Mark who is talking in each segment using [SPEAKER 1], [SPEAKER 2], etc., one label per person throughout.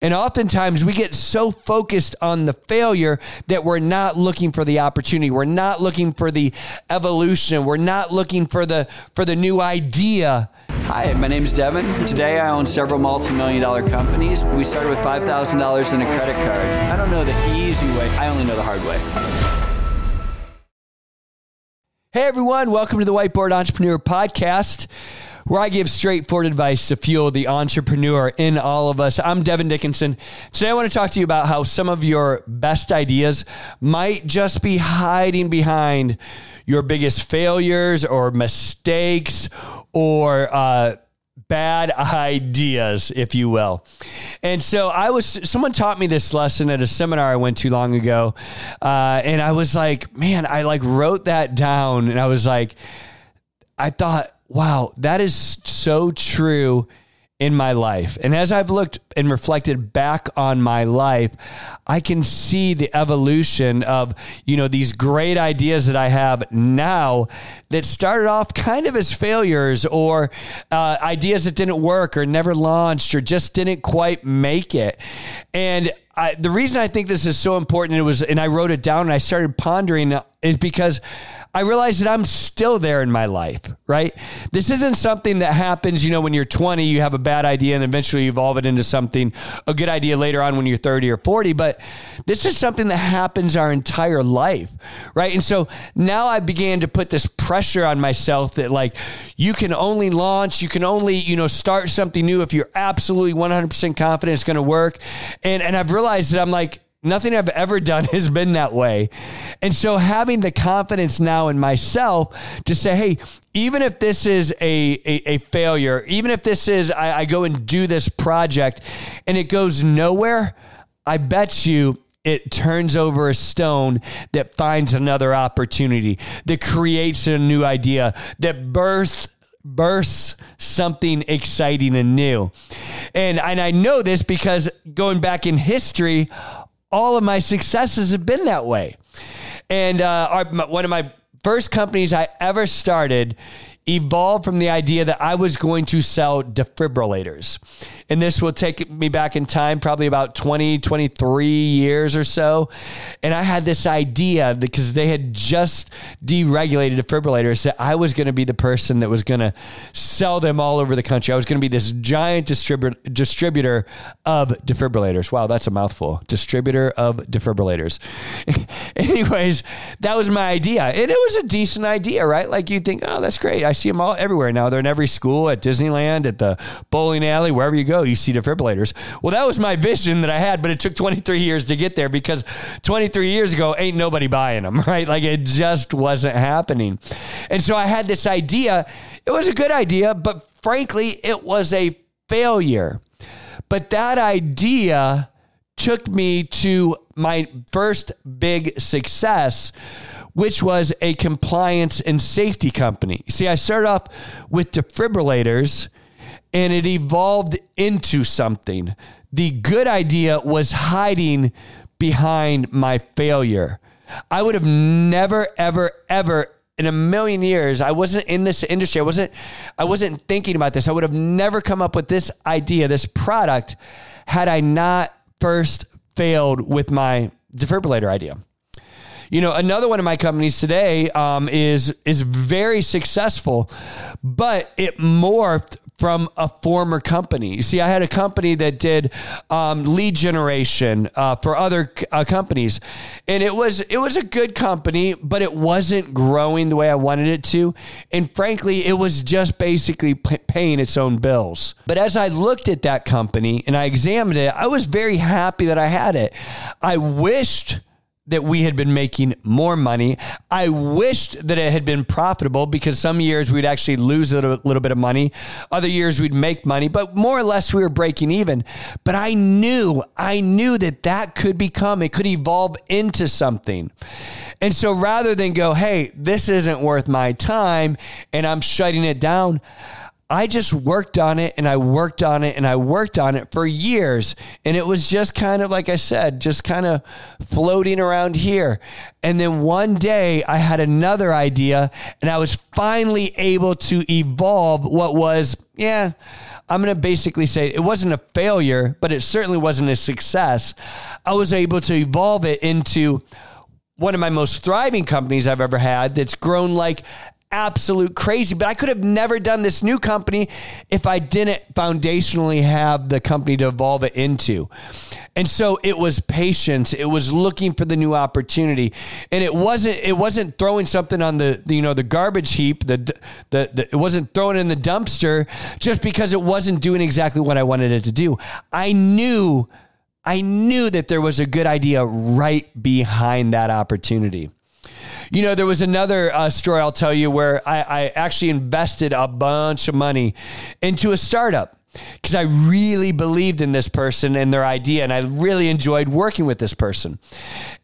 [SPEAKER 1] And oftentimes we get so focused on the failure that we're not looking for the opportunity. We're not looking for the evolution. We're not looking for the for the new idea.
[SPEAKER 2] Hi, my name is Devon. Today I own several multi-million dollar companies. We started with $5,000 in a credit card. I don't know the easy way. I only know the hard way.
[SPEAKER 1] Hey everyone, welcome to the Whiteboard Entrepreneur Podcast where I give straightforward advice to fuel the entrepreneur in all of us. I'm Devon Dickinson. Today I want to talk to you about how some of your best ideas might just be hiding behind your biggest failures or mistakes or, uh, bad ideas, if you will. And so I was, someone taught me this lesson at a seminar I went to long ago. Uh, and I was like, man, I like wrote that down and I was like, I thought, wow, that is so true in my life. And as I've looked and reflected back on my life, I can see the evolution of, you know, these great ideas that I have now that started off kind of as failures or uh, ideas that didn't work or never launched or just didn't quite make it. And I, the reason I think this is so important, it was, and I wrote it down and I started pondering, is because I realized that I'm still there in my life, right? This isn't something that happens, you know, when you're 20, you have a bad idea and eventually you evolve it into something, a good idea later on when you're 30 or 40. But this is something that happens our entire life, right? And so now I began to put this pressure on myself that, like, you can only launch, you can only, you know, start something new if you're absolutely 100% confident it's going to work. And, and I've realized that I'm like, Nothing I've ever done has been that way. And so having the confidence now in myself to say, hey, even if this is a, a, a failure, even if this is, I, I go and do this project and it goes nowhere, I bet you it turns over a stone that finds another opportunity, that creates a new idea, that births bursts something exciting and new. And and I know this because going back in history, all of my successes have been that way. And uh, our, one of my first companies I ever started evolved from the idea that I was going to sell defibrillators and this will take me back in time, probably about 20, 23 years or so. And I had this idea because they had just deregulated defibrillators that I was going to be the person that was going to sell them all over the country. I was going to be this giant distributor distributor of defibrillators. Wow, that's a mouthful. Distributor of defibrillators. Anyways, that was my idea. And it was a decent idea, right? Like you think, oh, that's great. I see them all everywhere now. They're in every school, at Disneyland, at the bowling alley, wherever you go you see defibrillators. Well, that was my vision that I had, but it took 23 years to get there because 23 years ago, ain't nobody buying them, right? Like it just wasn't happening. And so I had this idea. It was a good idea, but frankly, it was a failure. But that idea took me to my first big success, which was a compliance and safety company. See, I started off with defibrillators and it evolved into something. The good idea was hiding behind my failure. I would have never, ever, ever in a million years, I wasn't in this industry. I wasn't, I wasn't thinking about this. I would have never come up with this idea, this product, had I not first failed with my defibrillator idea. You know, another one of my companies today um, is is very successful, but it morphed from a former company. You see, I had a company that did um, lead generation uh, for other uh, companies, and it was it was a good company, but it wasn't growing the way I wanted it to, and frankly, it was just basically p- paying its own bills. But as I looked at that company and I examined it, I was very happy that I had it. I wished that we had been making more money. I wished that it had been profitable because some years we'd actually lose a little, little, bit of money. Other years we'd make money, but more or less we were breaking even. But I knew, I knew that that could become, it could evolve into something. And so rather than go, hey, this isn't worth my time and I'm shutting it down, I just worked on it and I worked on it and I worked on it for years. And it was just kind of, like I said, just kind of floating around here. And then one day I had another idea and I was finally able to evolve what was, yeah, I'm going to basically say it wasn't a failure, but it certainly wasn't a success. I was able to evolve it into one of my most thriving companies I've ever had that's grown like absolute crazy. But I could have never done this new company if I didn't foundationally have the company to evolve it into. And so it was patience. It was looking for the new opportunity, and it wasn't. It wasn't throwing something on the, the you know the garbage heap. The, the the it wasn't throwing in the dumpster just because it wasn't doing exactly what I wanted it to do. I knew. I knew that there was a good idea right behind that opportunity. You know, there was another uh, story I'll tell you where I, I actually invested a bunch of money into a startup because I really believed in this person and their idea, and I really enjoyed working with this person.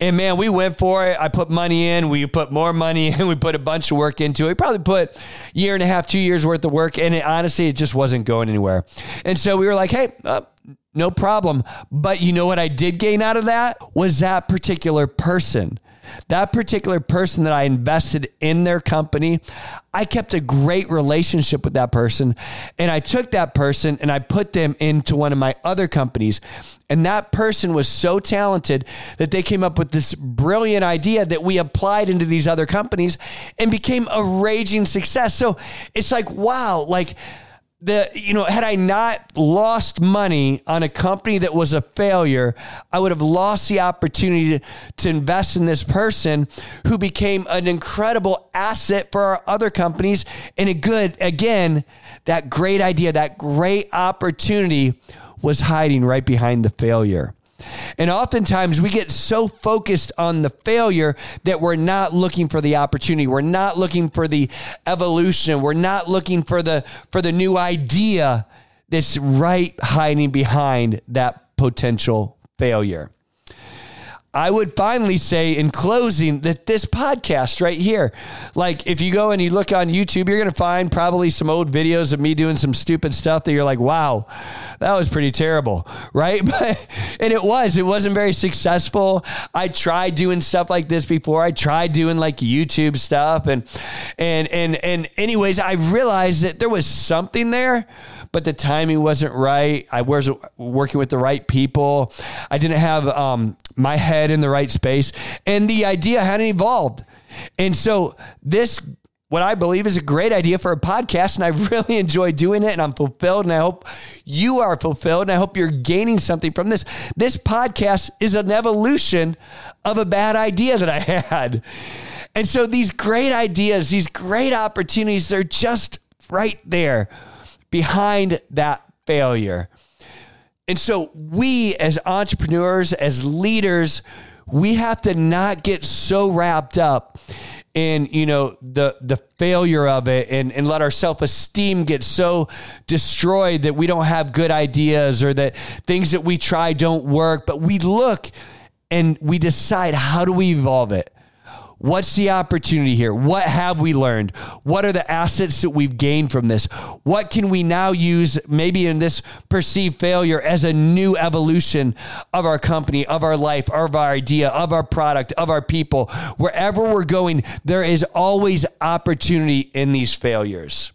[SPEAKER 1] And man, we went for it. I put money in, we put more money in, we put a bunch of work into it. We probably put year and a half, two years worth of work, and it, honestly, it just wasn't going anywhere. And so we were like, hey, uh, no problem. But you know what I did gain out of that was that particular person that particular person that I invested in their company, I kept a great relationship with that person. And I took that person and I put them into one of my other companies. And that person was so talented that they came up with this brilliant idea that we applied into these other companies and became a raging success. So it's like, wow, like, the you know had i not lost money on a company that was a failure i would have lost the opportunity to, to invest in this person who became an incredible asset for our other companies. And a good again that great idea that great opportunity was hiding right behind the failure and oftentimes we get so focused on the failure that we're not looking for the opportunity. We're not looking for the evolution. We're not looking for the for the new idea that's right hiding behind that potential failure. I would finally say in closing that this podcast right here, like if you go and you look on YouTube, you're going to find probably some old videos of me doing some stupid stuff that you're like, wow, that was pretty terrible, right? But, and it was, it wasn't very successful. I tried doing stuff like this before. I tried doing like YouTube stuff and, and, and, and anyways, I realized that there was something there but the timing wasn't right. I wasn't working with the right people. I didn't have um, my head in the right space, and the idea hadn't evolved. And so this what I believe is a great idea for a podcast. And I really enjoy doing it and I'm fulfilled. And I hope you are fulfilled. And I hope you're gaining something from this. This podcast is an evolution of a bad idea that I had. And so these great ideas, these great opportunities, they're just right there behind that failure. And so we as entrepreneurs, as leaders, we have to not get so wrapped up in you know the the failure of it and and let our self-esteem get so destroyed that we don't have good ideas or that things that we try don't work but we look and we decide how do we evolve it What's the opportunity here? What have we learned? What are the assets that we've gained from this? What can we now use maybe in this perceived failure as a new evolution of our company, of our life, of our idea, of our product, of our people? Wherever we're going, there is always opportunity in these failures.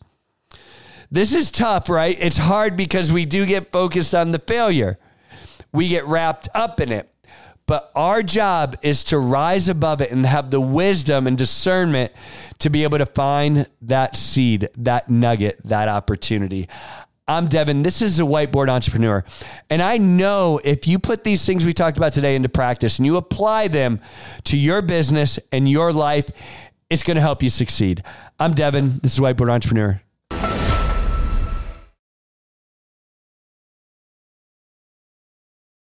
[SPEAKER 1] This is tough, right? It's hard because we do get focused on the failure. We get wrapped up in it. But our job is to rise above it and have the wisdom and discernment to be able to find that seed, that nugget, that opportunity. I'm Devon. This is a whiteboard entrepreneur. And I know if you put these things we talked about today into practice and you apply them to your business and your life, it's going to help you succeed. I'm Devon. This is Whiteboard Entrepreneur.